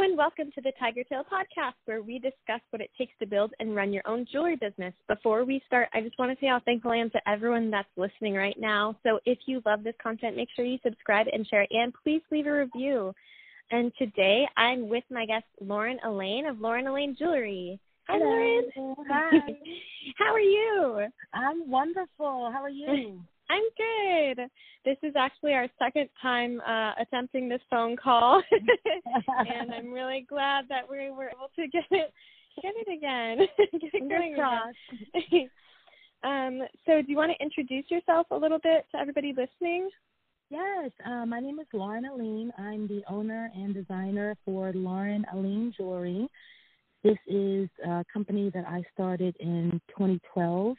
Hello and welcome to the Tiger Tail podcast, where we discuss what it takes to build and run your own jewelry business. Before we start, I just want to say how thankful I am to everyone that's listening right now. So if you love this content, make sure you subscribe and share it, and please leave a review. And today I'm with my guest Lauren Elaine of Lauren Elaine Jewelry. Hi, Hello. Lauren. Hi. how are you? I'm wonderful. How are you? I'm good. This is actually our second time uh, attempting this phone call, and I'm really glad that we were able to get it get it again. get it going again. um, so, do you want to introduce yourself a little bit to everybody listening? Yes, uh, my name is Lauren Aline. I'm the owner and designer for Lauren Aline Jewelry. This is a company that I started in 2012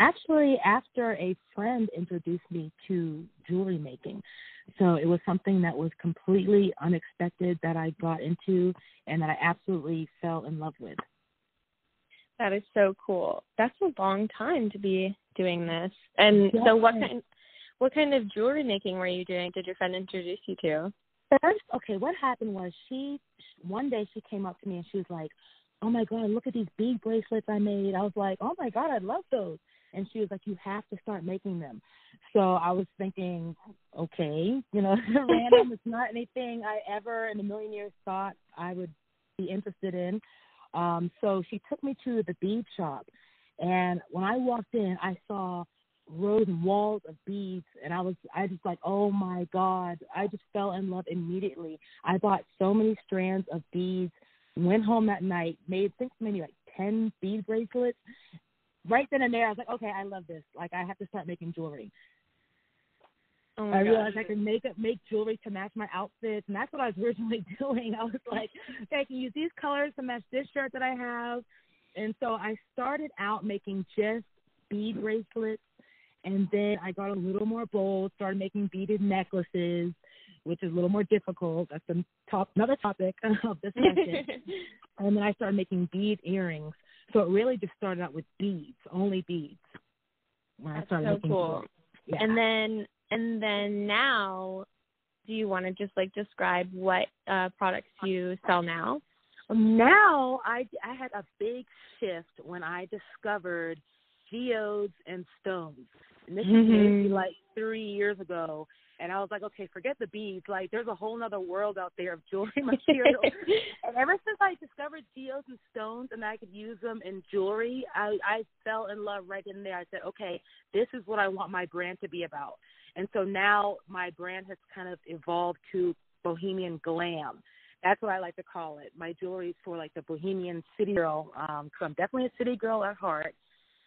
actually after a friend introduced me to jewelry making. So it was something that was completely unexpected that I got into and that I absolutely fell in love with. That is so cool. That's a long time to be doing this. And yes. so what kind what kind of jewelry making were you doing? Did your friend introduce you to? First, okay, what happened was she one day she came up to me and she was like, "Oh my god, look at these bead bracelets I made." I was like, "Oh my god, I love those." And she was like, "You have to start making them." So I was thinking, okay, you know, random. it's not anything I ever in a million years thought I would be interested in. Um, so she took me to the bead shop, and when I walked in, I saw rows and walls of beads, and I was, I just like, oh my god, I just fell in love immediately. I bought so many strands of beads. Went home that night, made think maybe like ten bead bracelets, right then and there, I was like, okay, I love this. Like, I have to start making jewelry. Oh I realized I can make make jewelry to match my outfits, and that's what I was originally doing. I was like, okay, I can use these colors to match this shirt that I have, and so I started out making just bead bracelets, and then I got a little more bold, started making beaded necklaces, which is a little more difficult. That's the top another topic of this session. and then I started making bead earrings. So it really just started out with beads, only beads. When That's I started so making cool. Yeah. And then and then now, do you want to just like describe what uh, products you sell now? Now I I had a big shift when I discovered geodes and stones. And this mm-hmm. is maybe like three years ago. And I was like, okay, forget the beads. Like, there's a whole other world out there of jewelry material. and ever since I discovered geodes and stones and I could use them in jewelry, I, I fell in love right in there. I said, okay, this is what I want my brand to be about. And so now my brand has kind of evolved to bohemian glam. That's what I like to call it. My jewelry is for like the bohemian city girl. Um, cause I'm definitely a city girl at heart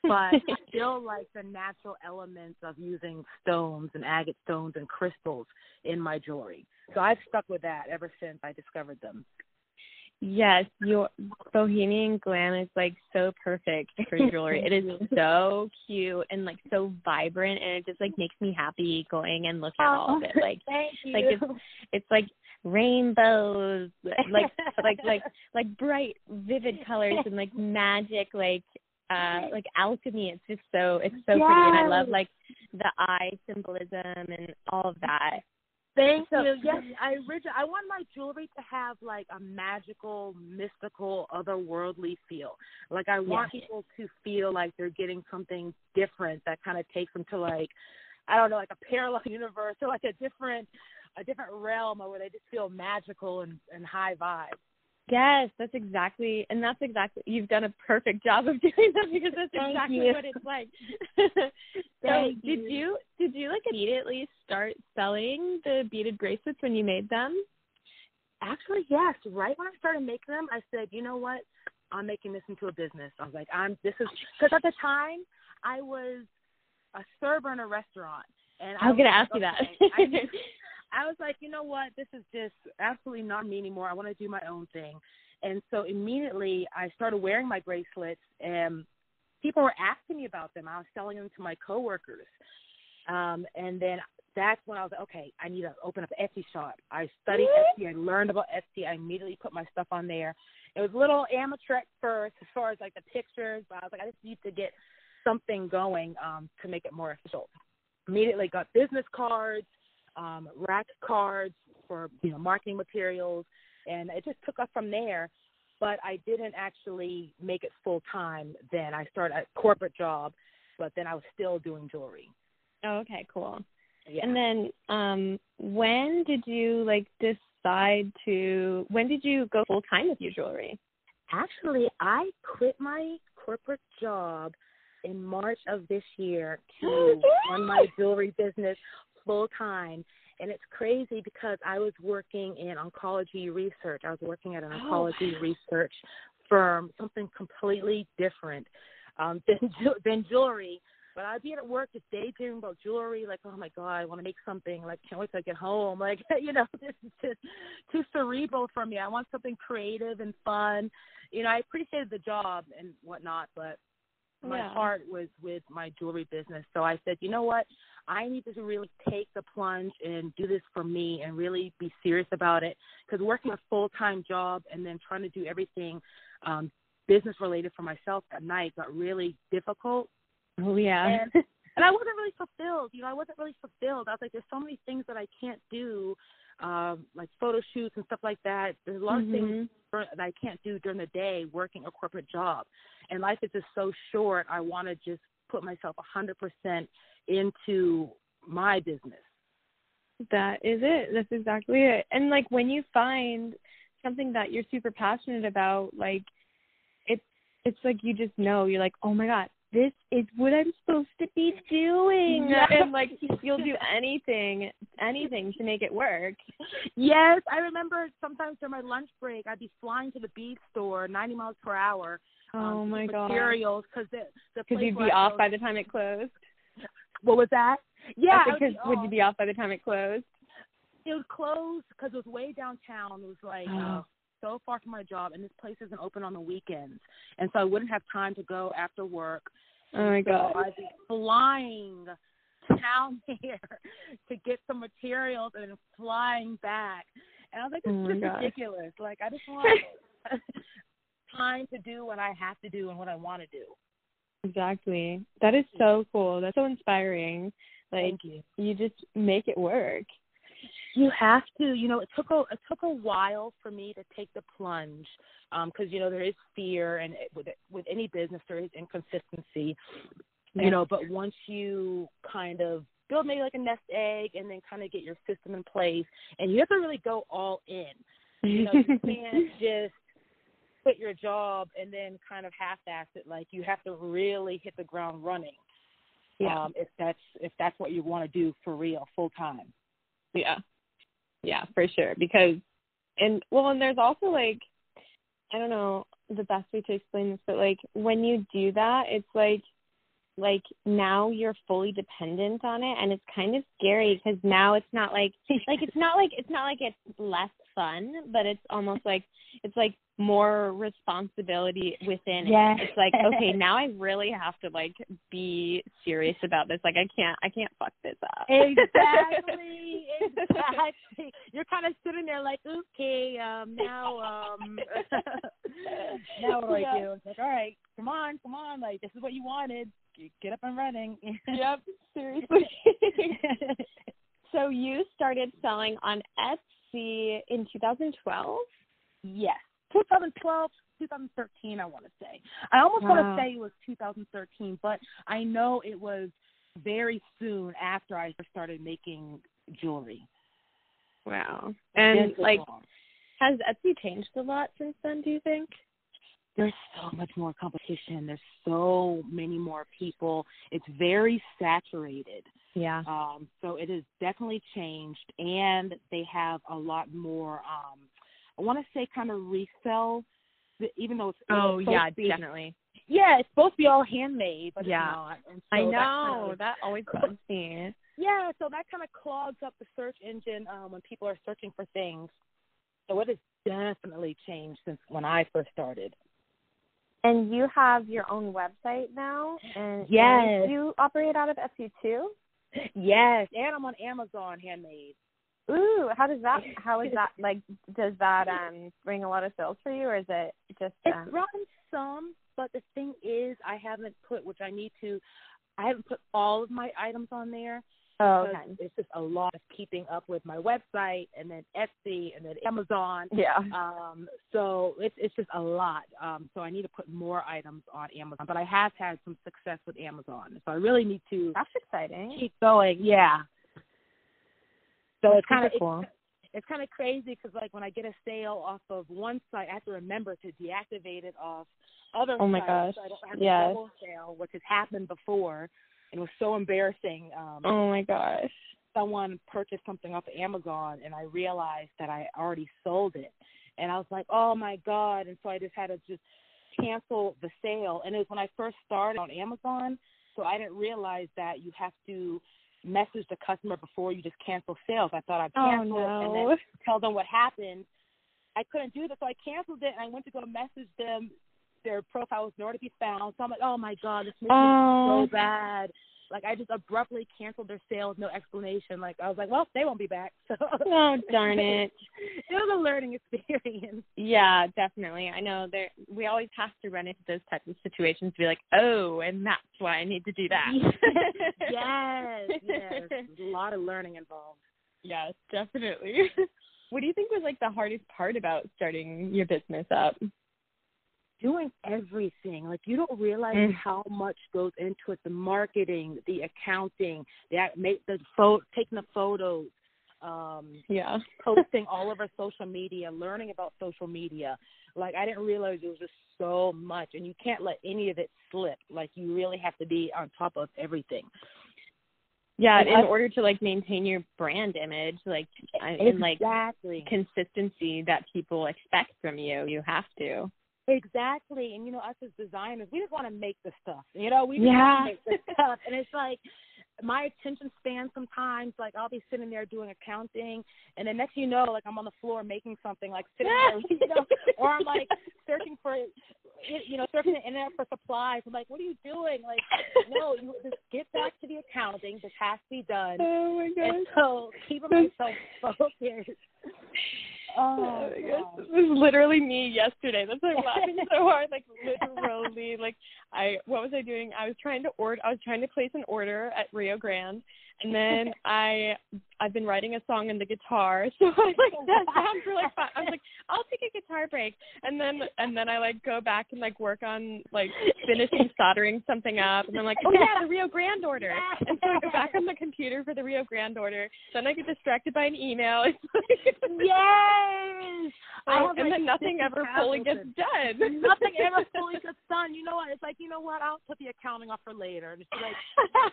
but I still like the natural elements of using stones and agate stones and crystals in my jewelry. So I've stuck with that ever since I discovered them. Yes, your bohemian glam is like so perfect for jewelry. it is so cute and like so vibrant, and it just like makes me happy going and looking at all of it. Like, like it's it's like rainbows, like like like like bright, vivid colors and like magic, like uh like alchemy it's just so it's so yes. pretty and i love like the eye symbolism and all of that. Thank so, you. Yes i originally i want my jewelry to have like a magical mystical otherworldly feel. Like i want yes. people to feel like they're getting something different that kind of takes them to like i don't know like a parallel universe or like a different a different realm or where they just feel magical and and high vibes Yes, that's exactly, and that's exactly. You've done a perfect job of doing that because that's Thank exactly you. what it's like. so, did you. you did you like immediately start selling the beaded bracelets when you made them? Actually, yes. Right when I started making them, I said, you know what? I'm making this into a business. I was like, I'm. This is because at the time I was a server in a restaurant, and I was, was going to ask okay, you that. I was like, you know what? This is just absolutely not me anymore. I want to do my own thing. And so immediately I started wearing my bracelets and people were asking me about them. I was selling them to my coworkers. Um, and then that's when I was like, okay, I need to open up an Etsy shop. I studied Etsy. I learned about Etsy. I immediately put my stuff on there. It was a little amateur at first as far as like the pictures, but I was like, I just need to get something going um, to make it more official. Immediately got business cards, um, rack cards for you know marketing materials, and it just took off from there. But I didn't actually make it full time. Then I started a corporate job, but then I was still doing jewelry. Oh, okay, cool. Yeah. And then um when did you like decide to when did you go full time with your jewelry? Actually, I quit my corporate job in March of this year to run my jewelry business full time. And it's crazy because I was working in oncology research. I was working at an Oh, oncology research firm, something completely different um, than than jewelry. But I'd be at work just daydreaming about jewelry, like, oh my god, I want to make something. Like, can't wait till I get home. Like, you know, this is just too cerebral for me. I want something creative and fun. You know, I appreciated the job and whatnot, but my Yeah. heart was with my jewelry business. So I said, you know what? I need to really take the plunge and do this for me and really be serious about it. Because working a full time job and then trying to do everything um, business related for myself at night got really difficult. Oh yeah. And and I wasn't really fulfilled. You know, I wasn't really fulfilled. I was like, there's so many things that I can't do, um, like photo shoots and stuff like that. There's a lot of things for, that I can't do during the day working a corporate job. And life is just so short. I want to just put myself 100% into my business. That is it. That's exactly it. And like when you find something that you're super passionate about, like it's it's like you just know you're like, oh my god, this is what I'm supposed to be doing, and like you'll do anything, anything to make it work. Yes, I remember sometimes during my lunch break, I'd be flying to the bead store 90 miles per hour. Oh um, to my god. Materials because the the Because you'd be off by the time it closed. What was that? Yeah, would Because be would you be off by the time it closed? it was closed because it was way downtown. It was like uh, Oh. So far from my job, and this place isn't open on the weekends, and so I wouldn't have time to go after work. Oh my So god. I'd be flying down here to get some materials and then flying back. And I was like, this Oh is just ridiculous. Like, I just want time to do what I have to do and what I want to do. Exactly. That is so cool. That's so inspiring. Like Thank you. you just make it work. You have to, you know, it took a it took a while for me to take the plunge, because you know there is fear, and it, with with any business there is inconsistency, you know. But once you kind of build maybe like a nest egg, and then kind of get your system in place, and you have to really go all in. You know, you can't just quit your job and then kind of half-ass it. Like you have to really hit the ground running. yeah. Um, if that's if that's what you want to do for real, full time. Yeah. Yeah, for sure. Because and well and there's also like I don't know the best way to explain this, but like when you do that, it's like like now you're fully dependent on it and it's kind of scary because now it's not like like it's not like it's not like it's less fun but it's almost like it's like more responsibility within Yes. it it's like okay now i really have to like be serious about this like i can't i can't fuck this up Exactly, exactly. You're kind of sitting there like, okay, um, now, um, now what do Yeah. I do? It's like, all right, come on, come on, like this is what you wanted. Get up and running. yep seriously so you started selling on etsy in 2012 yes, 2012, 2013, I want to say. I almost want to say it was 2013, but I know it was very soon after I started making jewelry. wow and like was. has etsy changed a lot since then do you think there's so much more competition. There's so many more people. It's very saturated. Yeah Um, so it has definitely changed, and they have a lot more. Um, I want to say kind of resell, even though it's oh it's yeah be- definitely yeah, it's supposed to be all handmade, but Yeah. it's not. So i that know kind of- that always bugs me yeah, so that kind of clogs up the search engine um, when people are searching for things. So it has definitely changed since when I first started. and you have your own website now and Yes. you operate out of etsy too Yes, and I'm on Amazon handmade. Ooh, how does that? How is that? Like, does that um bring a lot of sales for you, or is it just? It's Um, brought in some, but the thing is, I haven't put, which I need to, I haven't put all of my items on there Oh, okay. It's just a lot of keeping up with my website and then Etsy and then Amazon. Yeah. Um, so it's it's just a lot. Um, so I need to put more items on Amazon. But I have had some success with Amazon. So I really need to That's exciting. keep going. Yeah. So That's it's kind of cool. it's, it's kind of crazy because like when I get a sale off of one site, I have to remember to deactivate it off other Oh my sites. gosh. So I don't have Yes. a double sale, which has happened before, and it was so embarrassing. Um, Oh my gosh. someone purchased something off of Amazon and I realized that I already sold it. And I was like, oh my God. And so I just had to just cancel the sale. And it was when I first started on Amazon. So I didn't realize that you have to message the customer before you just cancel sales. I thought I'd Oh cancel and then tell them what happened. I couldn't do that. So I canceled it and I went to go message them. Their profile was nowhere to be found. So I'm like, oh my God, this me Oh. so bad. Like I just abruptly canceled their sale with no explanation. Like I was like, well, they won't be back. So Oh darn it. it was a learning experience. Yeah, definitely. I know there we always have to run into those types of situations to be like, oh, and that's why I need to do that. yes, yes. There's a lot of learning involved. yes, definitely. what do you think was like the hardest part about starting your business up? Doing everything. Like you don't realize Mm. how much goes into it. The marketing, the accounting, the act- make the photo, taking the photos, um, Yeah. posting all over social media, learning about social media. Like I didn't realize it was just so much, and you can't let any of it slip. Like you really have to be on top of everything. Yeah, And in I- order to like maintain your brand image, like I- and like exactly, consistency that people expect from you, you have to. Exactly. And you know, us as designers, we just want to make the stuff. You know, we just Yeah. want to make the stuff, and it's like my attention span sometimes like I'll be sitting there doing accounting and then next you know like I'm on the floor making something like sitting there you know? Or I'm like searching for you know searching the internet for supplies. I'm like what are you doing? Like no you just get back to the accounting. This has to be done. Oh my and so keeping myself focused Oh oh my gosh, God. this is literally me yesterday. That's why I'm laughing so hard. Like literally, like I what was I doing? I was trying to order. I was trying to place an order at Rio Grande, and then I I've been writing a song on the guitar, so I like sat down for like five, I was like I'll take a guitar break, and then and then I like go back and like work on like finishing soldering something up, and I'm like oh yeah the Rio Grande order, and so I go back on the computer for the Rio Grande order. Then I get distracted by an email. It's like, yes Oh, have, and like, then nothing ever fully gets done. nothing ever fully gets done. You know what? It's like, you know what? I'll put the accounting off for later. Just be like,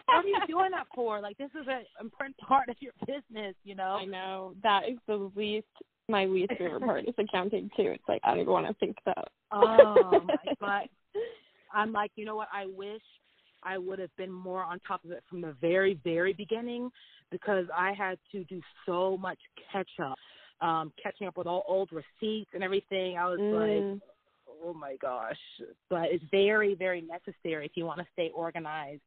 what are you doing that for? Like, this is an important part of your business, you know? I know that is the least my least favorite part is accounting too. It's like I don't even want to think about. Oh, my, but I'm like, you know what? I wish I would have been more on top of it from the very, very beginning because I had to do so much catch up, um, catching up with all old receipts and everything. I was like, Mm, oh my gosh but it's very very necessary if you want to stay organized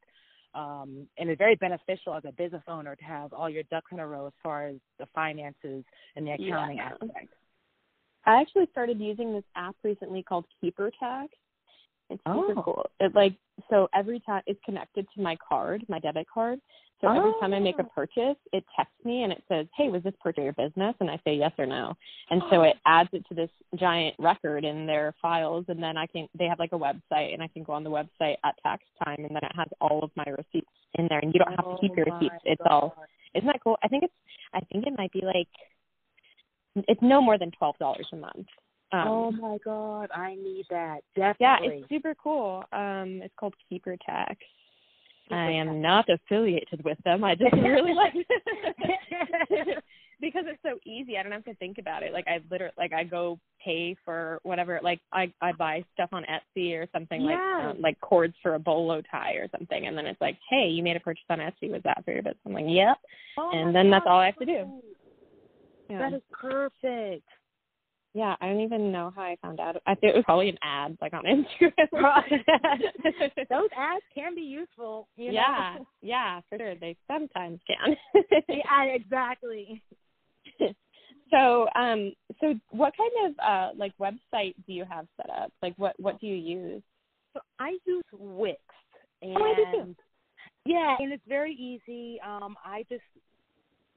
um and it's very beneficial as a business owner to have all your ducks in a row as far as the finances and the accounting Yeah. aspect I actually started using this app recently called Keeper Tax. It's super Oh. cool. It like so every time it's connected to my card, my debit card. So every time I make a Oh. purchase, it texts me and it says, "Hey, was this purchase your business?" And I say yes or no. And so oh. it adds it to this giant record in their files, and then I can they have like a website, and I can go on the website at tax time, and then it has all of my receipts in there, and you don't have to keep oh your Oh receipts. my It's all isn't that cool? I think it's I think it might be like it's no more than twelve dollars a month. Um, oh my god i need that definitely. yeah, it's super cool. Um, it's called Keeper Tax. Keeper I am Tax. not affiliated with them. I just really like it because it's so easy. I don't have to think about it. Like I literally like I go pay for whatever. Like I I buy stuff on Etsy or something like um, like cords for a bolo tie or something, and then it's like, hey, you made a purchase on Etsy. Was that for your business? I'm like, yep. Oh and then that's all I have to do. Yeah. that is perfect Yeah, I don't even know how I found out. I think it was probably an ad, like on Instagram. those ads can be useful you know? yeah, yeah, for sure. They sometimes can. yeah exactly so, um, so what kind of uh like website do you have set up? Like, what what do you use? So I use Wix, and Oh, I do too. Yeah, and it's very easy. Um, I just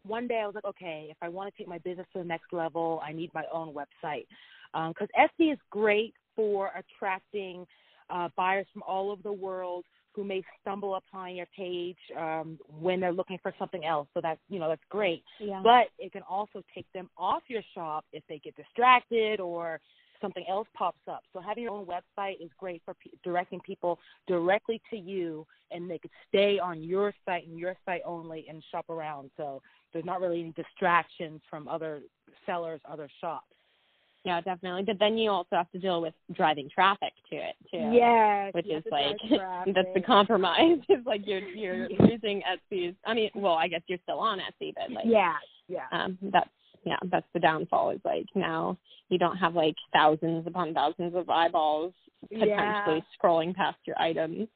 one day I was like, okay, if I want to take my business to the next level, I need my own website because um, Etsy is great for attracting uh, buyers from all over the world who may stumble upon your page um, when they're looking for something else. So that's you know that's great. Yeah. But it can also take them off your shop if they get distracted or something else pops up. So having your own website is great for p- directing people directly to you, and they could stay on your site and your site only and shop around. So there's not really any distractions from other sellers, other shops. Yeah, definitely. But then you also have to deal with driving traffic to it too. Yeah, which is like that's the compromise. It's like you're you're using Etsy's. I mean, well, I guess you're still on Etsy, but like yeah, yeah. Um, that's yeah, that's the downfall. Is like now you don't have like thousands upon thousands of eyeballs potentially yeah. scrolling past your items.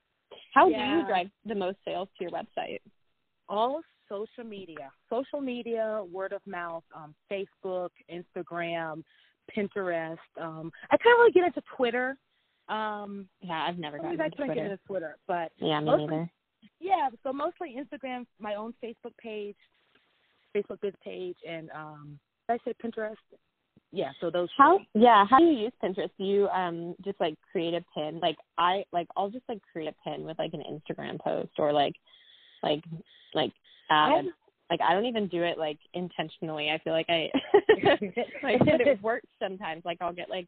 How yeah. do you drive the most sales to your website? All social media, social media, word of mouth, um, Facebook, Instagram Pinterest. Um, I kind of really get into Twitter. Um, yeah, I've never gotten into Twitter. Get into Twitter, but yeah, me mostly, neither. Yeah, so mostly Instagram, my own Facebook page, Facebook biz page, and um, did I say Pinterest? Yeah, so those. How? Yeah, how do you use Pinterest? Do you um just like create a pin? Like I like I'll just like create a pin with like an Instagram post or like like like add like I don't even do it like intentionally. I feel like I like it works sometimes. Like I'll get like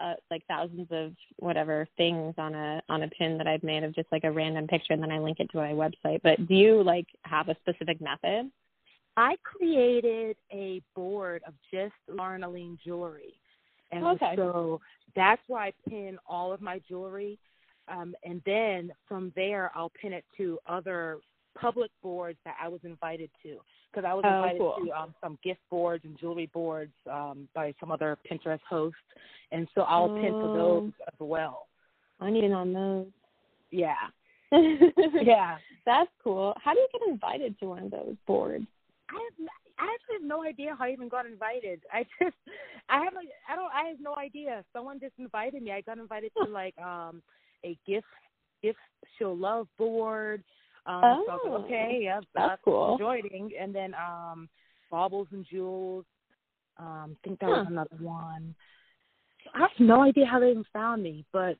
uh like thousands of whatever things on a on a pin that I've made of just like a random picture and then I link it to my website. But do you like have a specific method? I created a board of just Lauren Aline jewelry. And okay. so that's where I pin all of my jewelry. Um, and then from there, I'll pin it to other public boards that I was invited to because I was oh, invited cool. to um, some gift boards and jewelry boards um, by some other Pinterest hosts, and so I'll oh. pin to those as well. I need on those. Yeah. yeah. That's cool. How do you get invited to one of those boards? I have I actually have no idea how I even got invited. I just I have like I don't I have no idea. Someone just invited me. I got invited to like um a gift gift show love board um, oh, so was okay, yeah, that's, cool. joining. And then um, Baubles and Jewels. Um, I think that huh. was another one. I have no idea how they even found me, but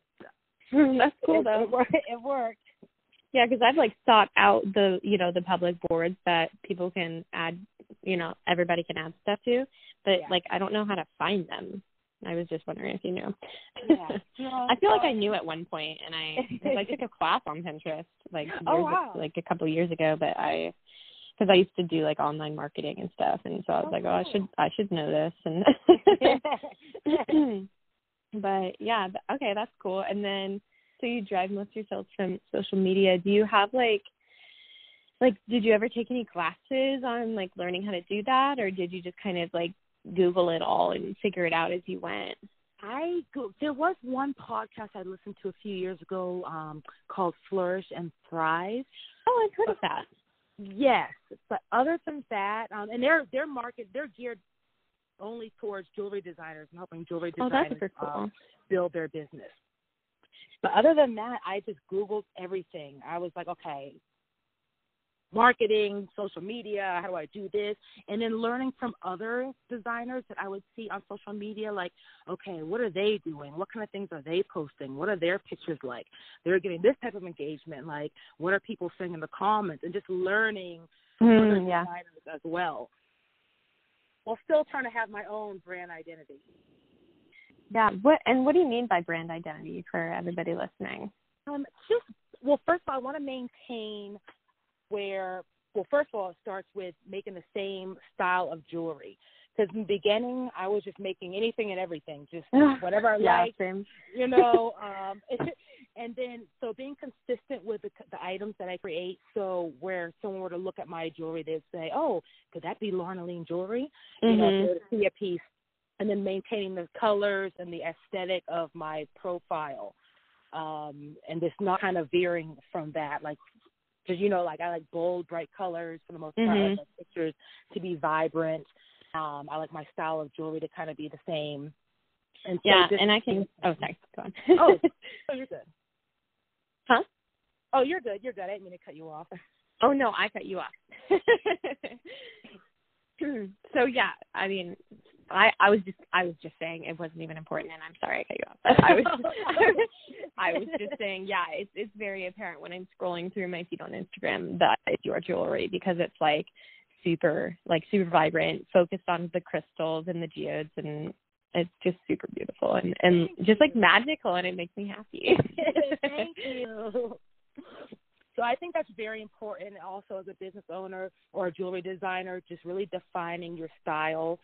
that's cool it, though. It, worked. It worked. Yeah, because I've like sought out the you know the public boards that people can add, you know, everybody can add stuff to, but yeah. like I don't know how to find them. I was just wondering if you knew. Yeah. I feel like I knew at one point, and I I took a class on Pinterest like oh, years, oh, wow. like a couple years ago, but I because I used to do like online marketing and stuff, and so I was oh, like, oh, I should I should know this, and but yeah, okay, that's cool. And then so you drive most of your sales from social media. Do you have like like did you ever take any classes on like learning how to do that, or did you just kind of like Google it all and figure it out as you went? I go, there was one podcast I listened to a few years ago um, called Flourish and Thrive. Oh, I've heard of that. Yes, but other than that, um, and their their market they're geared only towards jewelry designers and helping jewelry designers oh, that's cool. um, build their business. But other than that, I just Googled everything. I was like, okay, marketing, social media, how do I do this? And then learning from other designers that I would see on social media, like, okay, what are they doing? What kind of things are they posting? What are their pictures like? They're getting this type of engagement. Like, what are people saying in the comments? And just learning from mm, other yeah. designers as well. While still trying to have my own brand identity. Yeah. What and what do you mean by brand identity for everybody listening? Um, just well, first of all, I want to maintain where well first of all it starts with making the same style of jewelry because in the beginning i was just making anything and everything just whatever i yeah, like same. you know um and then so being consistent with the, the items that i create so where someone were to look at my jewelry they'd say oh could that be Lauren Aline jewelry mm-hmm. you know to see a piece and then maintaining the colors and the aesthetic of my profile um and just not kind of veering from that like because you know, like I like bold, bright colors for the most part. Mm-hmm. I like my pictures to be vibrant. Um, I like my style of jewelry to kind of be the same. And so yeah, just, and I can. Oh, sorry. Go on. oh, oh, you're good. Huh? Oh, you're good. You're good. I didn't mean to cut you off. Oh no, I cut you off. so yeah, I mean, I I was just I was just saying it wasn't even important, and I'm sorry I cut you off. But I was I was just saying yeah, it's it's very apparent when I'm scrolling through my feed on Instagram that it's your jewelry because it's like super like super vibrant, focused on the crystals and the geodes, and it's just super beautiful and and just like magical, and it makes me happy. Thank you. So I think that's very important also as a business owner or a jewelry designer, just really defining your style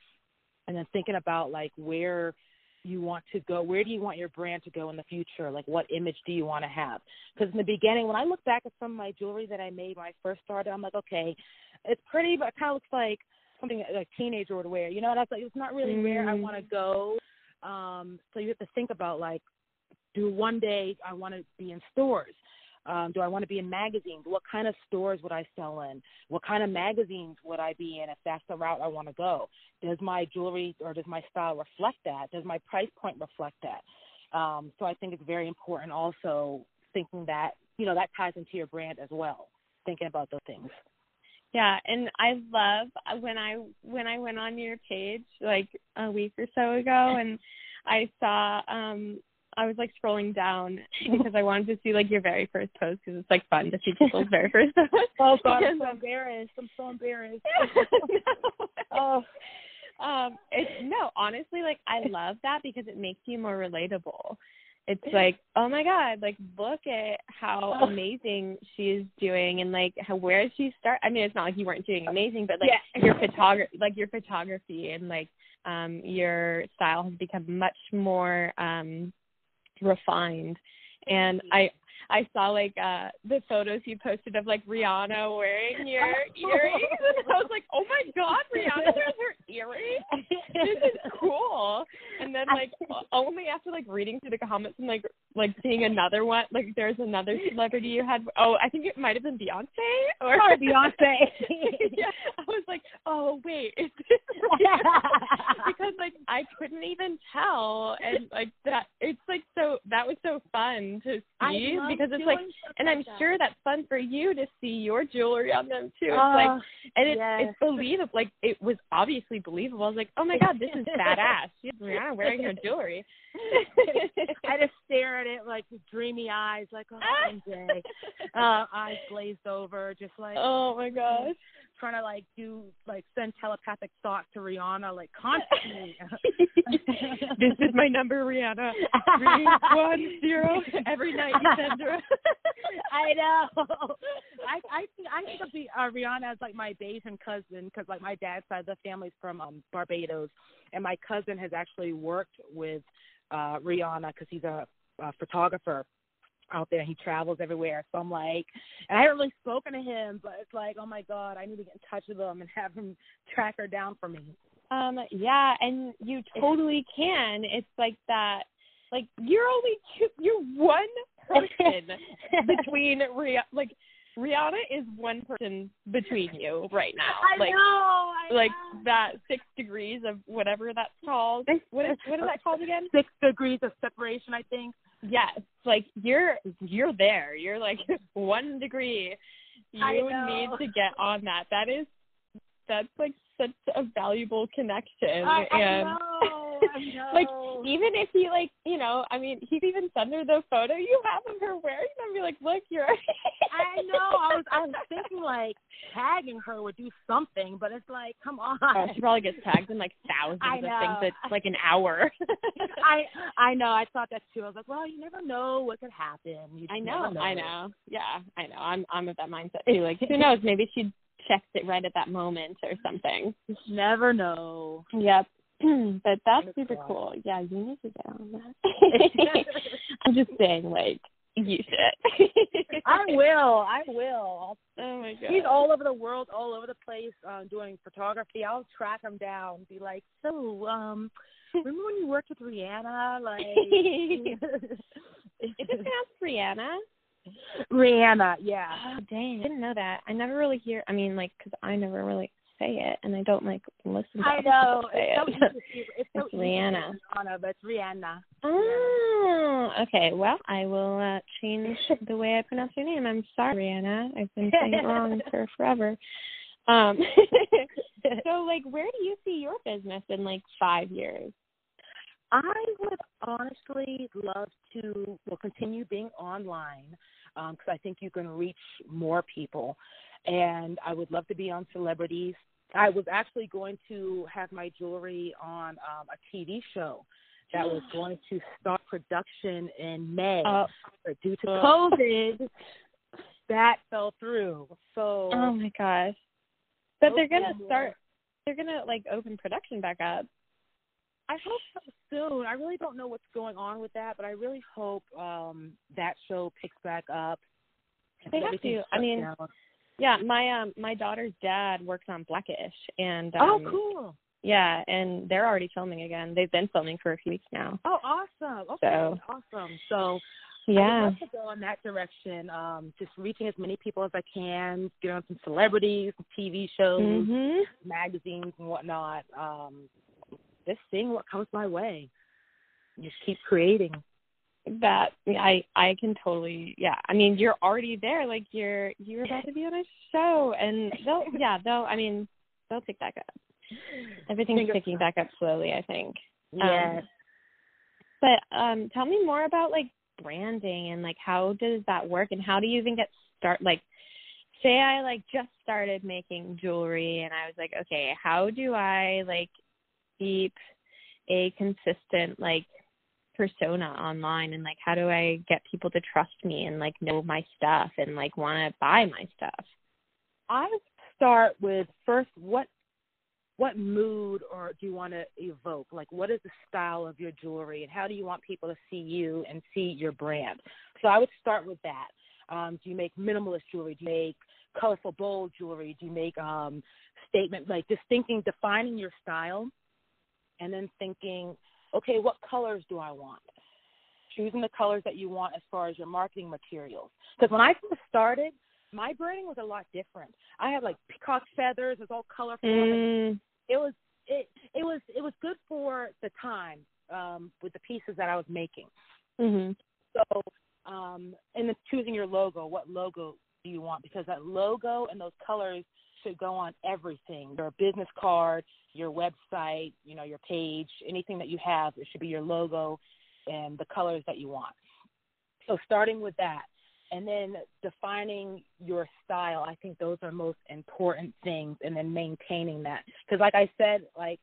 and then thinking about like where you want to go where do you want your brand to go in the future? Like what image do you want to have? Because in the beginning when i look back at some of my jewelry that i made when i first started i'm like okay it's pretty but it kind of looks like something a teenager would wear you know? And i was like it's not really mm. where i want to go. Um so you have to think about like do one day i want to be in stores um, do I want to be in magazines? What kind of stores would I sell in? What kind of magazines would I be in if that's the route I want to go? Does my jewelry or does my style reflect that? Does my price point reflect that? Um, so I think it's very important also thinking that, you know, that ties into your brand as well, thinking about those things. Yeah, and I love when I when I went on your page like a week or so ago and I saw um I was like scrolling down because I wanted to see like your very first post because it's like fun to see people's very first post. Oh God, I'm so embarrassed. I'm so embarrassed. no. Oh, um, it's no, honestly, like I love that because it makes you more relatable. It's like, oh my God, like look at how oh. amazing she is doing and like how where she start? I mean, it's not like you weren't doing amazing, but like yeah. your photography, like your photography and like um your style has become much more um refined. And mm-hmm. I I saw like uh the photos you posted of like Rihanna wearing your earrings and I was like, Oh my god, Rihanna wears her earrings. This is cool. And then like only after like reading through the comments and like like seeing another one like there's another celebrity you had oh, I think it might have been Beyonce or oh, Beyonce. yeah. I was like, Oh wait, is this because like I couldn't even tell and like that it's like so that was so fun to see because it's like, and I'm that. sure that's fun for you to see your jewelry on them too. It's like, oh, and it's yes. it's believable. Like it was obviously believable. I was like, oh my god, this is badass. She's Rihanna wearing her jewelry. I just stare at it like with dreamy eyes, like oh, one day, uh, eyes glazed over, just like oh my gosh trying to like do like send telepathic thoughts to Rihanna like constantly. this is my number, Rihanna. Three one zero every night you send her. I know. I I think I think of the uh, Rihanna as like my Bajan cousin because like my dad's side of the family's from um Barbados, and my cousin has actually worked with uh Rihanna because he's a, a photographer out there. He travels everywhere. So I'm like, and I haven't really spoken to him, but it's like, oh my god, I need to get in touch with him and have him track her down for me. Um, yeah, and you totally can. It's like that. Like you're only two. You're one person between Ria. Like Rihanna is one person between you right now. I like, know. I like know. that six degrees of whatever that's called. What is what is that called again? Six degrees of separation, I think. Yes, like you're you're there. You're like one degree. You need to get on that. That is that's like such a valuable connection. I, and I know. like even if he like you know I mean he's even sent her the photo you have of her wearing them. Be like, look, you're. I know. I was I was thinking like tagging her would do something, but it's like, come on. Oh, she probably gets tagged in like thousands of things. It's like an hour. I I know. I thought that too. I was like, well, you never know what could happen. You I know, know. I know. Yeah, I know. I'm I'm of that mindset too. Like, who knows? Maybe she checks it right at that moment or something. Never know. Yep. but that's super cool. Yeah, you need to get on that. I'm just saying, like, you should. I will. I will. Oh my god. He's all over the world, all over the place, uh, doing photography. I'll track him down. Be like, so, um, remember when you worked with Rihanna? Like, is it pronounced Rihanna? Rihanna, yeah. Oh, dang, I didn't know that. I never really hear. I mean, like, because I never really say it, and I don't like listen. to I know say it's it. so easy. It's, it's so Rihanna. Rihanna, but it's Rihanna. Oh, Oh, okay. Well, I will uh, change the way I pronounce your name. I'm sorry, Rihanna. I've been saying it wrong for forever. Um, so, like, where do you see your business in like five years? I would honestly love to well continue being online because um, I think you can reach more people, and I would love to be on celebrities. I was actually going to have my jewelry on um, a TV show that was going to start production in May, uh, but due to COVID, that fell through. So, oh my gosh! But they're gonna start. They're gonna like open production back up. I hope so soon. I really don't know what's going on with that, but I really hope um that show picks back up. They have to. I mean, down. yeah, my um my daughter's dad works on black-ish, and oh, um, oh, cool. Yeah, and they're already filming again. They've been filming for a few weeks now. Oh, awesome! Okay, so, awesome. So yeah, I'd love to go in that direction. Um, just reaching as many people as I can, get on some celebrities, TV shows, mm-hmm. magazines, and whatnot. Um, just seeing what comes my way. Just keep creating. That I I can totally yeah. I mean you're already there. Like you're you're about to be on a show and they'll yeah, they'll I mean they'll pick back up. Everything's picking back up slowly, I think. Yeah. Um, but um tell me more about like branding and like how does that work and how do you even get start like say I like just started making jewelry and I was like, okay, how do I like keep a consistent like persona online and like how do I get people to trust me and like know my stuff and like want to buy my stuff? I start with first what what mood or do you want to evoke? Like what is the style of your jewelry and how do you want people to see you and see your brand? So I would start with that. Um, do you make minimalist jewelry? Do you make colorful bold jewelry? Do you make um statement like just thinking defining your style and then thinking, okay, what colors do I want? Choosing the colors that you want as far as your marketing materials. Because when I first started, my branding was a lot different. I had like peacock feathers, it was all colorful. Mm. It was it it was it was good for the time um with the pieces that I was making. Mm-hmm. So um and then choosing your logo, what logo do you want? Because that logo and those colors should go on everything your business card, your website, you know, your page, anything that you have, it should be your logo and the colors that you want. So starting with that and then defining your style, I think those are most important things and then maintaining that. Cuz like I said, like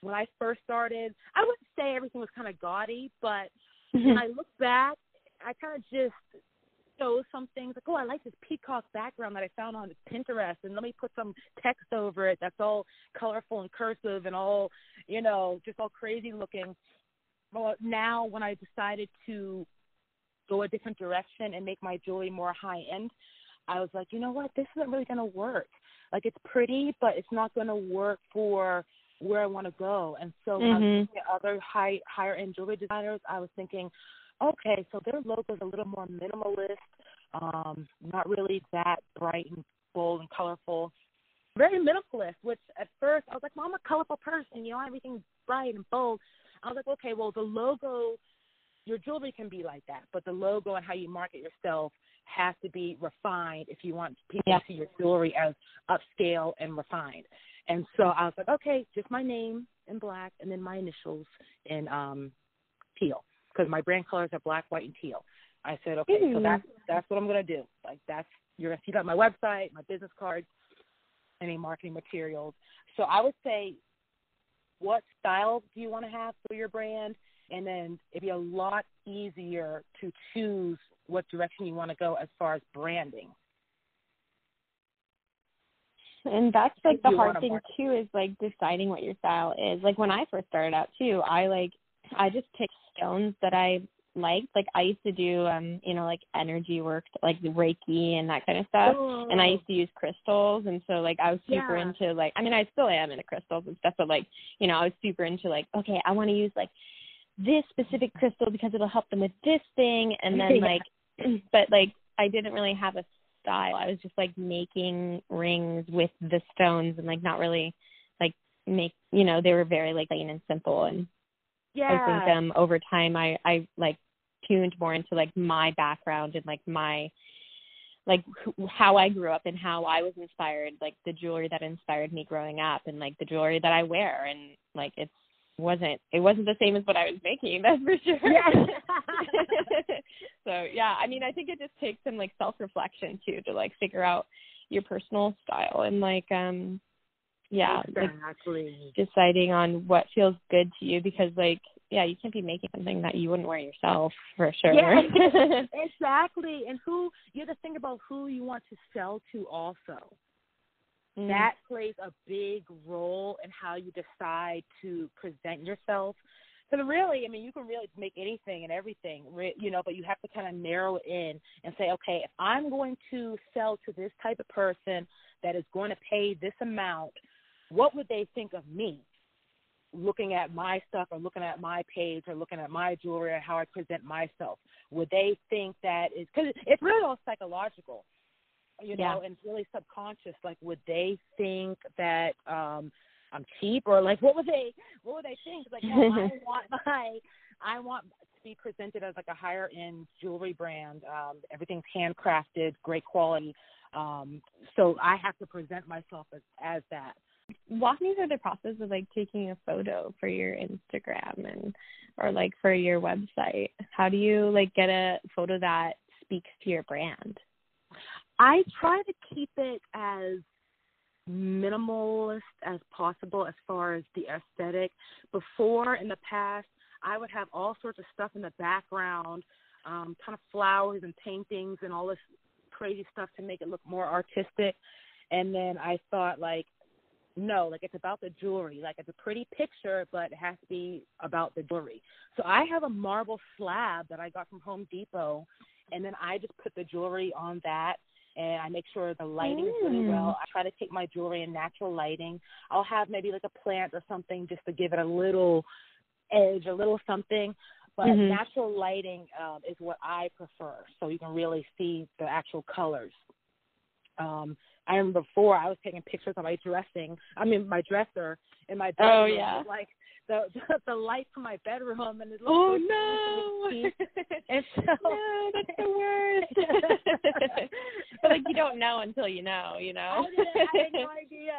when I first started, I wouldn't say everything was kind of gaudy, but mm-hmm. when I look back, I kind of just show some things like, oh, I like this peacock background that I found on Pinterest, and let me put some text over it that's all colorful and cursive and all, you know, just all crazy looking. Well, now when I decided to go a different direction and make my jewelry more high end, I was like, you know what, this isn't really going to work. Like it's pretty, but it's not going to work for where I want to go. And so, mm-hmm. other high higher end jewelry designers, I was thinking, Okay, so their logo is a little more minimalist, um, not really that bright and bold and colorful. Very minimalist, which at first I was like, well, I'm a colorful person, you know, everything's bright and bold. I was like, okay, well, the logo, your jewelry can be like that, but the logo and how you market yourself has to be refined if you want people yeah. to see your jewelry as upscale and refined. And so I was like, okay, just my name in black and then my initials in um teal because my brand colors are black, white, and teal. I said, okay, mm-hmm. so that's that's what I'm gonna do. Like that's you're gonna see that on my website, my business cards, any marketing materials. So I would say, what style do you want to have for your brand? And then it'd be a lot easier to choose what direction you want to go as far as branding. And that's like the hard thing too is like deciding what your style is. Like when I first started out too, I like I just picked stones that I liked. Like I used to do um, you know, like energy work like Reiki and that kind of stuff. Oh. And I used to use crystals and so like I was super yeah. into like I mean I still am into crystals and stuff, but like, you know, I was super into like, okay, I wanna use like this specific crystal because it'll help them with this thing and then like but like I didn't really have a style. I was just like making rings with the stones and like not really like make you know, they were very like plain and simple and yeah. I think um over time I I like tuned more into like my background and like my like wh- how I grew up and how I was inspired, like the jewelry that inspired me growing up and like the jewelry that I wear and like it's wasn't it wasn't the same as what I was making, that's for sure. Yeah. so yeah, I mean I think it just takes some like self reflection too to like figure out your personal style and like um yeah, like deciding on what feels good to you because like yeah, you can't be making something that you wouldn't wear yourself for sure. Yeah, exactly. And who you have to think about who you want to sell to also. Mm. That plays a big role in how you decide to present yourself. Because really, I mean, you can really make anything and everything, you know, but you have to kind of narrow it in and say, okay, if I'm going to sell to this type of person that is going to pay this amount, what would they think of me? looking at my stuff or looking at my page or looking at my jewelry or how I present myself? Would they think that is because it's really all psychological, you know, Yeah. and it's really subconscious. Like, would they think that um I'm cheap or like what would they what would they think? Like, no, I want my I want to be presented as like a higher end jewelry brand. Um, everything's handcrafted, great quality. Um, so I have to present myself as as that. Walk me through the process of like taking a photo for your Instagram and or like for your website. How do you like get a photo that speaks to your brand? I try to keep it as minimalist as possible as far as the aesthetic. Before in the past, I would have all sorts of stuff in the background, um, kind of flowers and paintings and all this crazy stuff to make it look more artistic. And then I thought like no, like it's about the jewelry. Like it's a pretty picture, but it has to be about the jewelry. So I have a marble slab that I got from Home Depot, and then I just put the jewelry on that, and I make sure the lighting is really Mm. well. I try to take my jewelry in natural lighting. I'll have maybe like a plant or something just to give it a little edge, a little something. But Mhm. natural lighting um, is what I prefer, so you can really see the actual colors. Um, I remember before I was taking pictures of my dressing. I mean, my dresser in my bedroom. Oh, yeah. Like the the light from my bedroom, and it looked Oh no. And so, no, that's the worst. but like you don't know until you know, you I, know. didn't, I had no idea.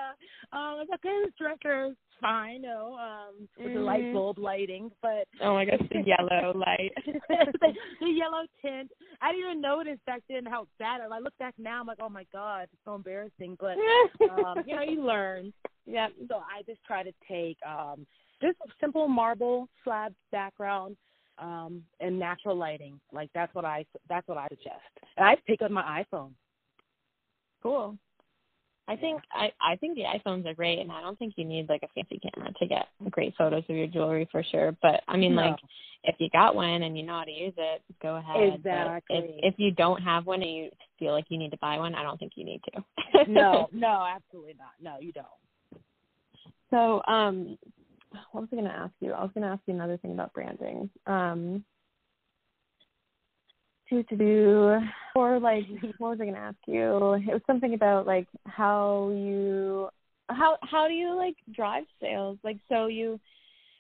Um, I was like, okay, this dresser is fine, know, um, with the light Mhm. bulb lighting, but oh my gosh, the yellow light. the, the yellow tint. I didn't even notice back then how bad. it I look back now, I'm like, oh my god, it's so embarrassing. But um, you know, you learn. yeah. So I just try to take um, just a simple marble slab background um, and natural lighting. Like that's what I that's what I suggest. And I pick up my iPhone. Cool. I think I I think the iPhones are great, and I don't think you need like a fancy camera to get great photos of your jewelry for sure. But I mean, No. like if you got one and you know how to use it, go ahead. Exactly. if if you don't have one and you feel like you need to buy one, I don't think you need to. no, no, absolutely not. No, you don't. So, um, what was I going to ask you? I was going to ask you another thing about branding. Um, to to do or like what was I going to ask you? It was something about like how you how how do you like drive sales? Like so you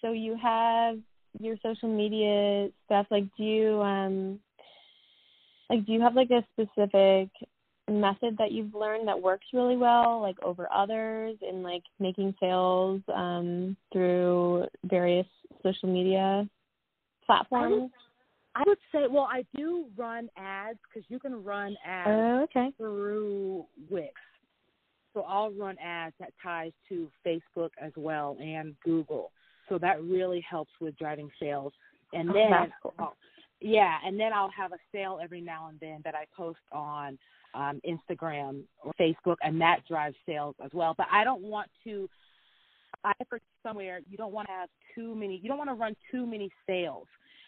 so you have your social media stuff. Like do you um like do you have like a specific method that you've learned that works really well like over others in like making sales um through various social media platforms I would say, well, I do run ads because you can run ads oh, okay through Wix. So I'll run ads that ties to Facebook as well and Google. So that really helps with driving sales. And Oh, then, that's cool. oh, yeah, and then I'll have a sale every now and then that I post on um, Instagram or Facebook, and that drives sales as well. But I don't want to. I for somewhere you don't want to have too many. You don't want to run too many sales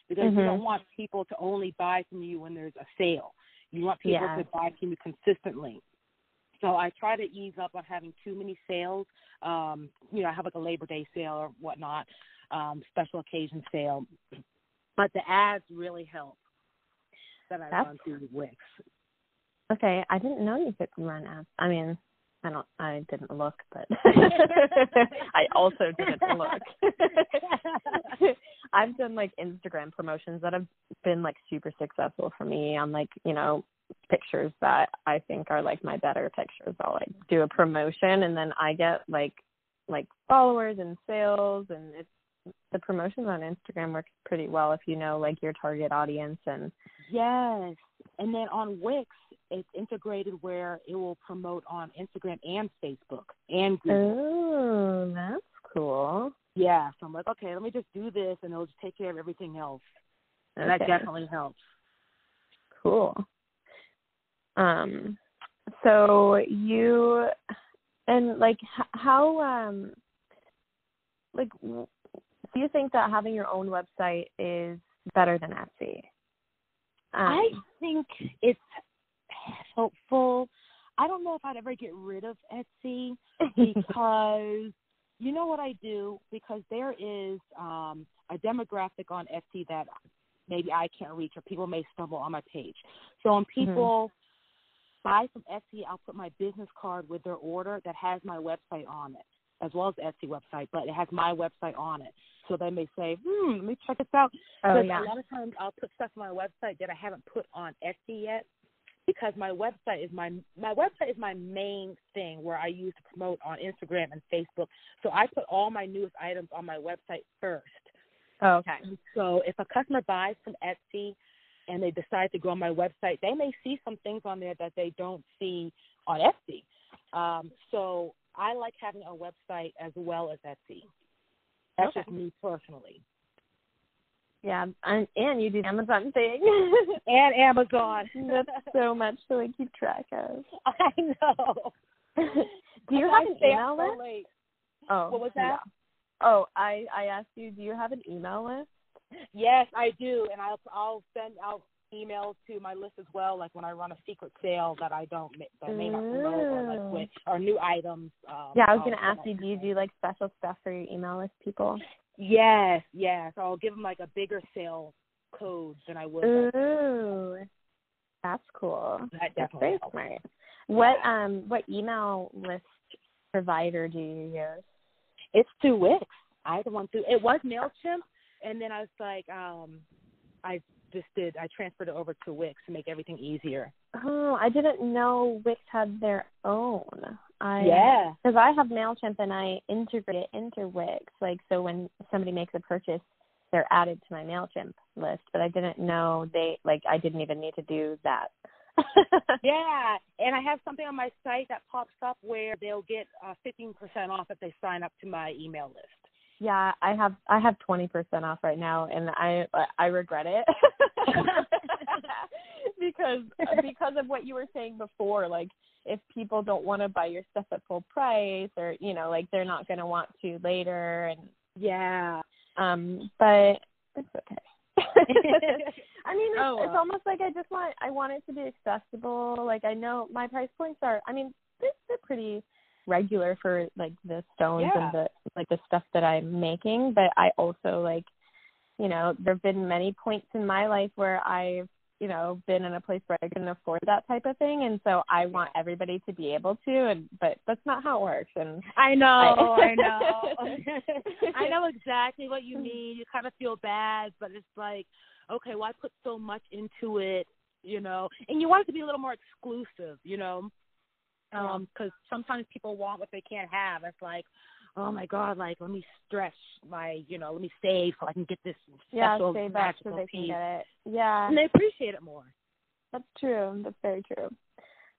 because you Mhm. don't want people to only buy from you when there's a sale. You want people Yeah. to buy from you consistently. So I try to ease up on having too many sales. Um, you know, I have like a Labor Day sale or whatnot, um, special occasion sale. But the ads really help that I That's- run through Wix. Okay i didn't know you could run ads i mean I don't. I didn't look, but I also didn't look. I've done like Instagram promotions that have been like super successful for me on like you know pictures that I think are like my better pictures. I'll like do a promotion and then I get like like followers and sales and it's the promotions on Instagram works pretty well if you know like your target audience and yes. And then on Wix it's integrated where it will promote on Instagram and Facebook and Google. Oh, that's cool. Yeah. So I'm like, okay, let me just do this and it'll just take care of everything else. Okay. That definitely helps. Cool. Um so you and like how um like do you think that having your own website is better than Etsy? Um, I think it's helpful. I don't know if I'd ever get rid of Etsy because you know what I do because there is um a demographic on Etsy that maybe I can't reach or people may stumble on my page. So when mm-hmm. people mm-hmm. buy from Etsy, I'll put my business card with their order that has my website on it, as well as Etsy website, but it has my website on it. So they may say, hmm, let me check this out. Oh, yeah. A lot of times I'll put stuff on my website that I haven't put on Etsy yet because my website is my my website is my main thing where I use to promote on Instagram and Facebook. So I put all my newest items on my website first. Oh, okay. So if a customer buys from Etsy and they decide to go on my website, they may see some things on there that they don't see on Etsy. Um, so I like having a website as well as Etsy. That's okay. just me personally. Yeah, and, and you do the Amazon thing. and Amazon. That's so much to like keep track of. I know. do you have an email list? late. Oh, what was that? Yeah. Oh, I I asked you. Do you have an email list? Yes, I do, and I'll I'll send out emails to my list as well. Like when I run a secret sale that I don't that may not promote, or like with or new items. Um, yeah, I was gonna ask you. Do you do like special stuff for your email list people? Yes, yes. I'll give them like a bigger sale code than I would. Ooh, that's cool. That definitely that's very smart. What um what email list provider do you use? It's through Wix. I the one through it was Mailchimp, and then I was like, um, I just did. I transferred it over to Wix to make everything easier. Oh, I didn't know Wix had their own. I yeah, because I have Mailchimp and I integrate it into Wix. Like so, when somebody makes a purchase, they're added to my Mailchimp list. But I didn't know they like I didn't even need to do that. yeah, and I have something on my site that pops up where they'll get uh, 15% off if they sign up to my email list. Yeah, I have I have 20% off right now and I I regret it. because because of what you were saying before like if people don't want to buy your stuff at full price or you know like they're not going to want to later and yeah um but it's okay I mean, it's, oh, it's almost like I just want I want it to be accessible. Like I know my price points are. I mean, they're, they're pretty regular for like the stones yeah. and the like the stuff that I'm making. But I also like, you know, there've been many points in my life where I've you know been in a place where I can afford that type of thing, and so I want everybody to be able to. And but that's not how it works. And I know, I, I know, I know exactly what you mean. You kind of feel bad, but it's like okay, well, I put so much into it, you know, and you want it to be a little more exclusive, you know, um, because sometimes people want what they can't have. It's like, oh my god, like let me stretch my, you know, let me save so I can get this special yeah, save that so they piece. can get it. Yeah, and they appreciate it more. That's true. That's very true.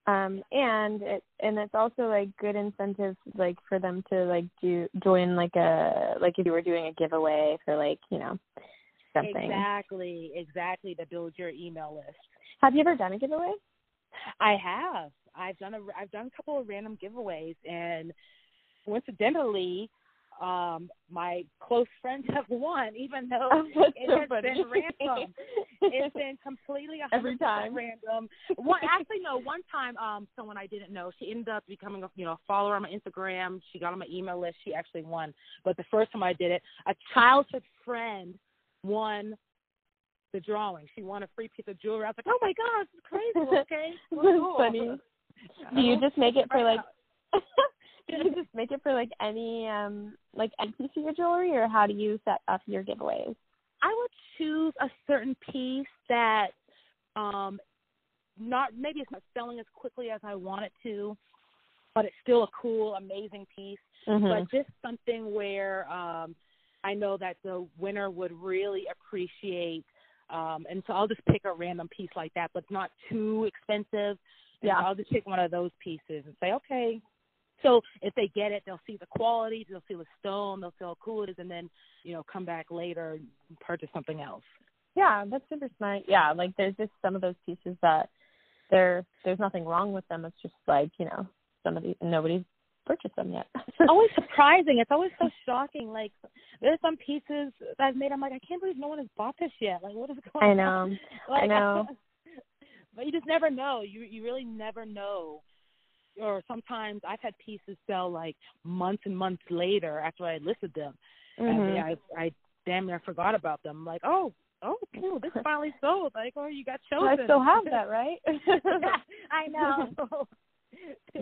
Um, and it and it's also like good incentive like for them to like do join like a like if you were doing a giveaway for like you know something. Exactly, exactly to build your email list. Have you ever done a giveaway? I have. I've done a I've done a couple of random giveaways and coincidentally um my close friends have won even though oh, it so has funny. been random it's been completely every time random one actually no one time um someone i didn't know she ended up becoming a you know a follower on my instagram she got on my email list she actually won but the first time i did it a childhood friend won the drawing. She won a free piece of jewelry. I was like, oh my gosh, it's crazy. Okay, That's funny. Do you just make it for like? do you just make it for like any um like any piece of your jewelry, or how do you set up your giveaways? I would choose a certain piece that um not maybe it's not selling as quickly as I want it to, but it's still a cool, amazing piece. Mm-hmm. But just something where um I know that the winner would really appreciate um and so I'll just pick a random piece like that, but not too expensive. Yeah. I'll just pick one of those pieces and say, Okay. So if they get it, they'll see the quality, they'll see the stone, they'll see how cool it is and then, you know, come back later and purchase something else. Yeah, that's super smart. Yeah, like there's just some of those pieces that there there's nothing wrong with them. It's just like you know somebody nobody's purchased them yet. It's always surprising. It's always so shocking. Like there's some pieces that I've made. I'm like, I can't believe no one has bought this yet. Like, what is going on? I on? know. Like, I know. but you just never know. You you really never know. Or sometimes I've had pieces sell like months and months later after I listed them, and Mhm. then I I damn near forgot about them. Like, oh oh cool, this finally sold. Like, oh you got chosen. I still have that, right? I know.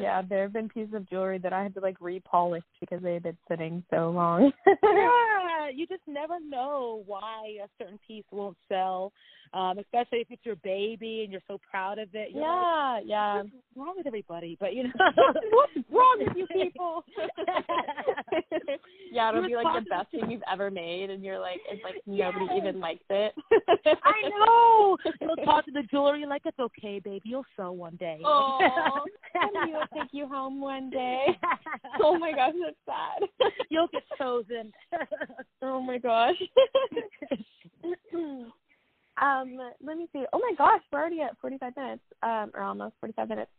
Yeah, there have been pieces of jewelry that I had to like repolish because they had been sitting so long. yeah, you just never know why a certain piece won't sell, um, especially if it's your baby and you're so proud of it. You're like, yeah, yeah. What's wrong with everybody? But you know, What's wrong with you people? yeah, it'll be like the best thing you've ever made, and you're like, it's like nobody Yes. even likes it. I know. You'll talk to the jewelry like it's okay, baby. You'll sell one day. Oh, take you home one day. Oh my gosh, that's sad. You'll get chosen. oh my gosh. um, let me see. Oh my gosh, we're already at 45 minutes, um, or almost 45 minutes.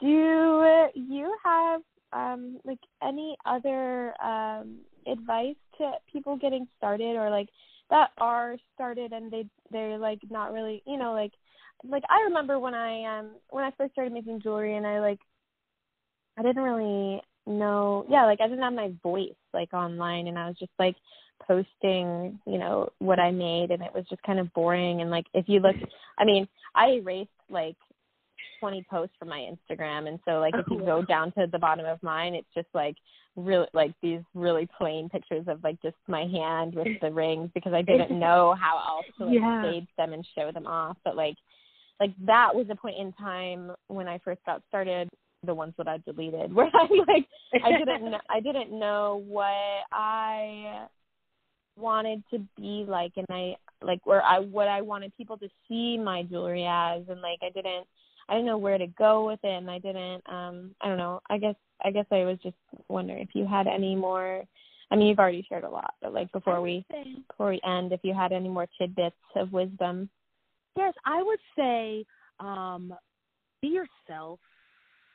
Do you have um like any other um advice to people getting started or like that are started and they they're like not really you know like like I remember when I um when I first started making jewelry and I like I didn't really know yeah like I didn't have my voice like online and I was just like posting you know what I made and it was just kind of boring and like if you look I mean I erased like 20 posts from my Instagram and so like if you go oh, down to the bottom of mine it's just like really like these really plain pictures of like just my hand with the rings because I didn't know how else to like Yeah. stage them and show them off but like like that was a point in time when I first got started the ones that I deleted where I like I didn't know, I didn't know what I wanted to be like and I like where I what I wanted people to see my jewelry as and like I didn't I didn't know where to go with it and I didn't um I don't know. I guess I guess I was just wondering if you had any more I mean you've already shared a lot, but like before we before we end, if you had any more tidbits of wisdom. Yes, I would say um be yourself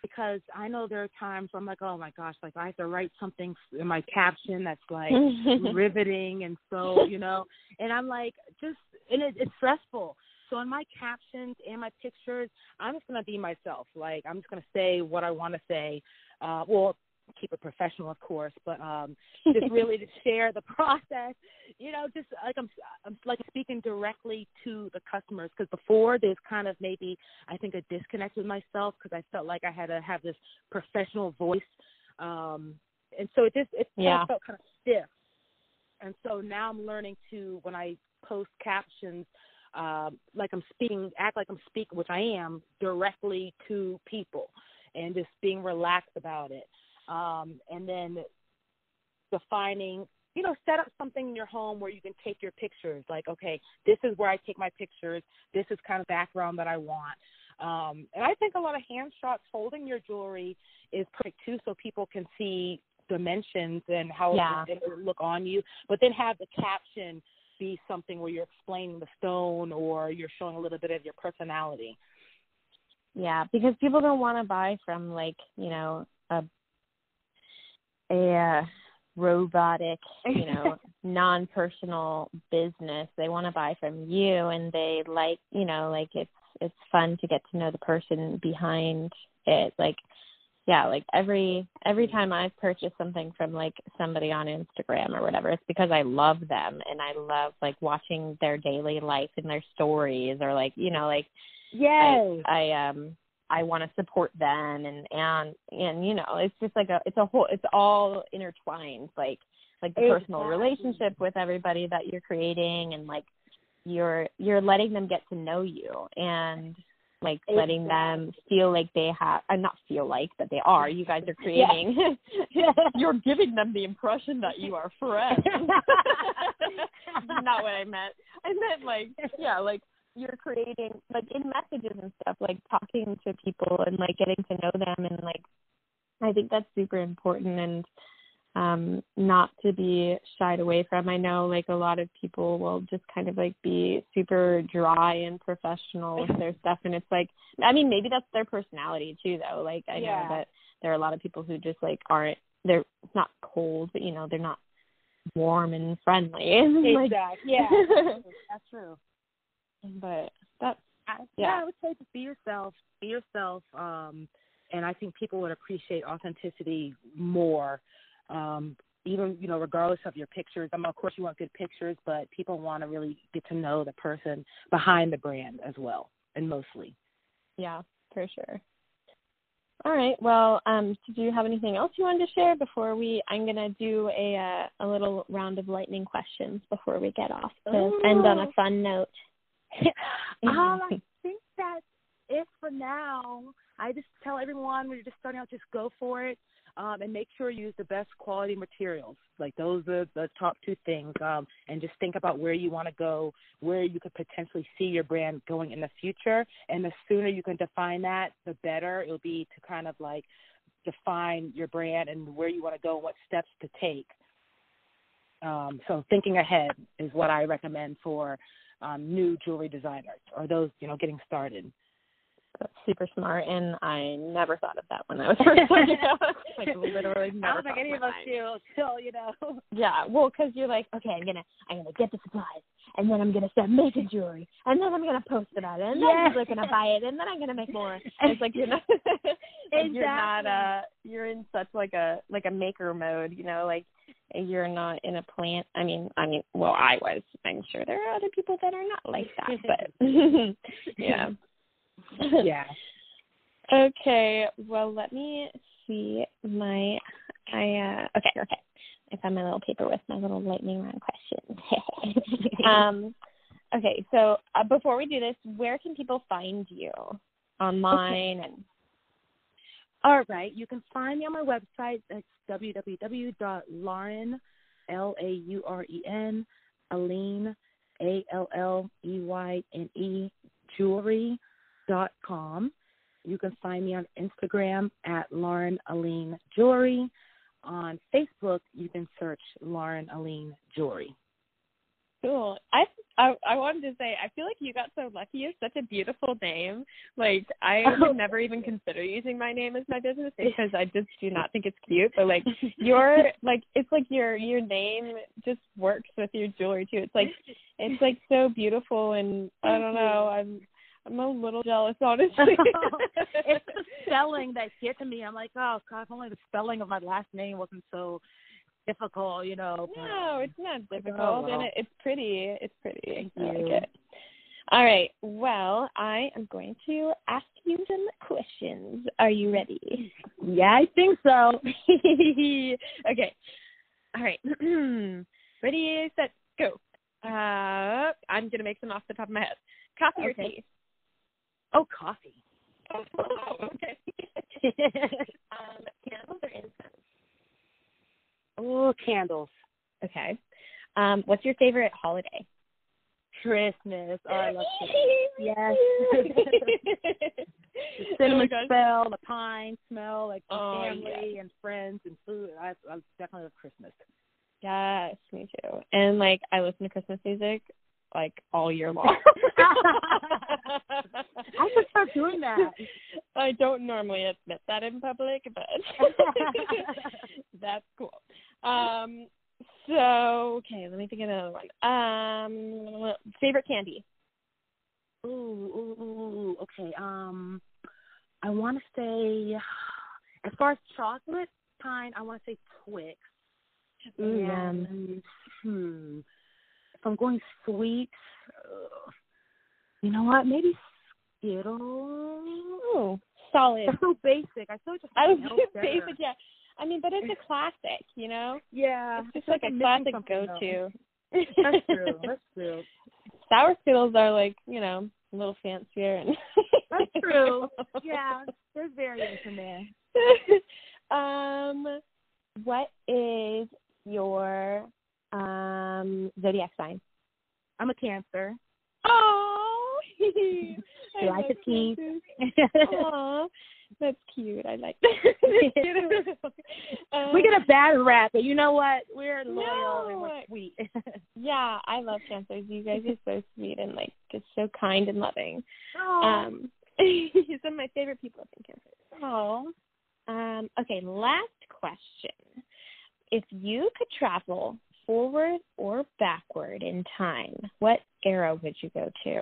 because I know there are times where I'm like, oh my gosh, like I have to write something in my caption that's like riveting and so you know, and I'm like just and it, it's stressful. So in my captions and my pictures, I'm just gonna be myself. Like I'm just gonna say what I want to say. Uh, well, keep it professional, of course, but um, just really to share the process. You know, just like I'm, I'm like speaking directly to the customers because before there's kind of maybe I think a disconnect with myself because I felt like I had to have this professional voice, um, and so it just it Yeah. felt kind of stiff. And so now I'm learning to when I post captions, um, like I'm speaking, act like I'm speaking, which I am, directly to people, and just being relaxed about it um, and then defining you know set up something in your home where you can take your pictures like okay this is where i take my pictures this is kind of background that i want. Um, and i think a lot of hand shots holding your jewelry is perfect too so people can see dimensions and how Yeah. it will look on you. But then have the caption be something where you're explaining the stone or you're showing a little bit of your personality. Yeah, because people don't want to buy from like you know a robotic, you know, non-personal business. They want to buy from you, and they like you know like it's it's fun to get to know the person behind it. Like yeah, like every every time I've purchased something from like somebody on Instagram or whatever, it's because I love them and I love like watching their daily life and their stories or like you know like yes I, I um I want to support them and and and you know it's just like a it's a whole it's all intertwined like like the Exactly. personal relationship with everybody that you're creating and like you're you're letting them get to know you and like letting them feel like they have uh, not feel like that they are. You guys are creating. You're giving them the impression that you are friends not what i meant. I meant like yeah like you're creating like in messages and stuff like talking to people and like getting to know them and like i think that's super important and um not to be shied away from i know like a lot of people will just kind of like be super dry and professional with their stuff and it's like i mean maybe that's their personality too though like i Yeah. know that there are a lot of people who just like aren't they're not cold but you know they're not warm and friendly like exactly. Yeah, that's true. But that I, Yeah. yeah, I would say just be yourself. Be yourself. Um, and I think people would appreciate authenticity more. Um, even you know, regardless of your pictures. I mean, of course, you want good pictures, but people want to really get to know the person behind the brand as well, and mostly. Yeah, for sure. All right. Well, um, do you have anything else you wanted to share before we? I'm gonna do a uh, a little round of lightning questions before we get off to end on a fun note. um, I think that's it for now. I just tell everyone when you're just starting out, just go for it, um, and make sure you use the best quality materials. Like those are the top two things. Um, and just think about where you want to go, where you could potentially see your brand going in the future. And the sooner you can define that, the better it'll be to kind of like define your brand and where you want to go and what steps to take. Um, so thinking ahead is what I recommend for um, new jewelry designers or those you know getting started. That's super smart, and I never thought of that when I was first starting out. like literally never. I don't think any of us do till you know. Yeah, well, because you're like, okay, I'm gonna, I'm gonna get the supplies, and then I'm gonna start making jewelry, and then I'm gonna post about it, and then Yeah. people are gonna buy it, and then I'm gonna make more. And it's like you're not, like you're not, Exactly. uh, you're in such like a like a maker mode, you know, like you're not in a plant. I mean, I mean, well, I was. I'm sure there are other people that are not like that, but yeah. yeah. Okay, well, let me see my. I uh okay, okay. I found my little paper with my little lightning round questions. um, okay, so uh, before we do this, where can people find you online and All right. You can find me on my website. That's www.lauren, L A U R E N, Aline, A L L E Y N E, jewelry dot com. You can find me on Instagram at Lauren Aline Jewelry. On Facebook, you can search Lauren Aline Jewelry. Cool. I I I wanted to say I feel like you got so lucky. It's such a beautiful name. Like I would never even consider using my name as my business because I just do not think it's cute. But like your like it's like your your name just works with your jewelry too. It's like it's like so beautiful and I don't know. I'm I'm a little jealous honestly. it's the spelling that gets to me. I'm like, oh God, if only the spelling of my last name wasn't so difficult, you know. No, it's not difficult, Oh, well. and it, it's pretty. It's pretty. Thank I like you. it. All right. Well, I am going to ask you some questions. Are you ready? Yeah, I think so. okay. All right. ready, set, go. Uh, I'm gonna make some off the top of my head. Coffee or tea? Oh, coffee. Oh, okay. um, candles or incense? Oh, candles. Okay. Um, what's your favorite holiday? Christmas. Oh, I love Christmas. Yes. the oh cinnamon gosh. smell, the pine smell, like the Oh, family and friends and food. I, I definitely love Christmas. Yes, me too. And like I listen to Christmas music like all year long. I should start doing that. I don't normally admit that in public, but that's cool. Um so okay, let me think of another one. Um favorite candy. Ooh, ooh, ooh, ooh, okay. Um, I want to say, as far as chocolate kind, I want to say Twix. Ooh, and, hmm, if I'm going sweet, uh, you know what? Maybe Skittles. Oh, solid. That's so basic. I feel like I was else basic, yeah. I mean, but it's a classic, you know. Yeah, It's just like feel a classic go-to. That's true. That's true. Sour Skittles are like, you know, a little fancier and. That's true. Yeah, there's variation there. um, what is your um zodiac sign? I'm a Cancer. Oh, like tea? Aw, that's cute. I like that. um, we get a bad rap, but you know what? We're loyal and we're sweet. yeah, I love cancers. You guys are so sweet and like just so kind and loving. oh. Um, some of my favorite people been cancers. oh. Um, okay, last question. If you could travel forward or backward in time, what era would you go to?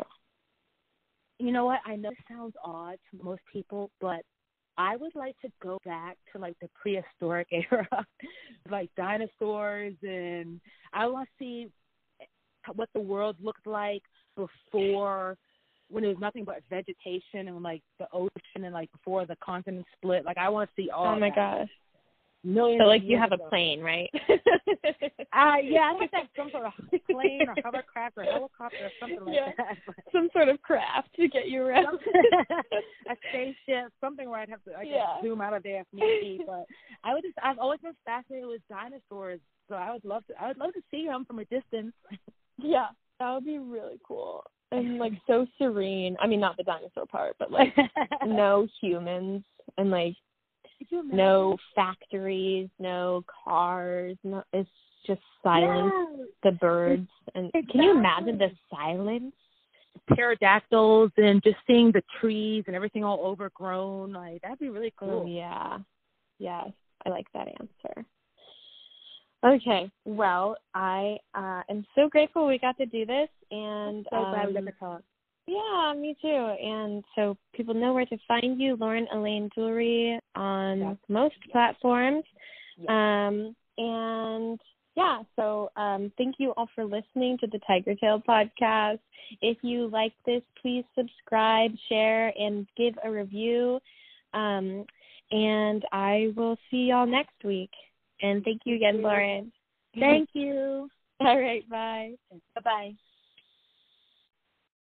You know what? I know it sounds odd to most people, but I would like to go back to like the prehistoric era, like dinosaurs, and I want to see what the world looked like before when there was nothing but vegetation and like the ocean and like before the continent split. Like I want to see all. oh my that. gosh. Millions. So like you have a plane, right? Uh, yeah, I think that's some sort of plane or hovercraft or helicopter or something like Yeah. that. Some sort of craft to get you around. a spaceship, something where I'd have to I Yeah. zoom out of there if need be. But I would just I've always been fascinated with dinosaurs, so I would love to I would love to see them from a distance. yeah, that would be really cool. And like so serene. I mean, not the dinosaur part, but like no humans and like Could you imagine? No factories, no cars, no it's just silence, Yeah. the birds and can you imagine the silence? pterodactyls and just seeing the trees and everything all overgrown. Like that'd be really Oh cool. yeah. Yes, I like that answer. Okay, well, I uh am so grateful we got to do this and so glad we got um, to talk. Yeah, me too. And so people know where to find you, Lauren Aline Jewelry on most platforms. Um and yeah, so um thank you all for listening to the Tiger Tail podcast. If you like this, please subscribe, share, and give a review. Um and I will see y'all next week. And thank you again. Lauren. Thank you. all right, bye. Bye bye.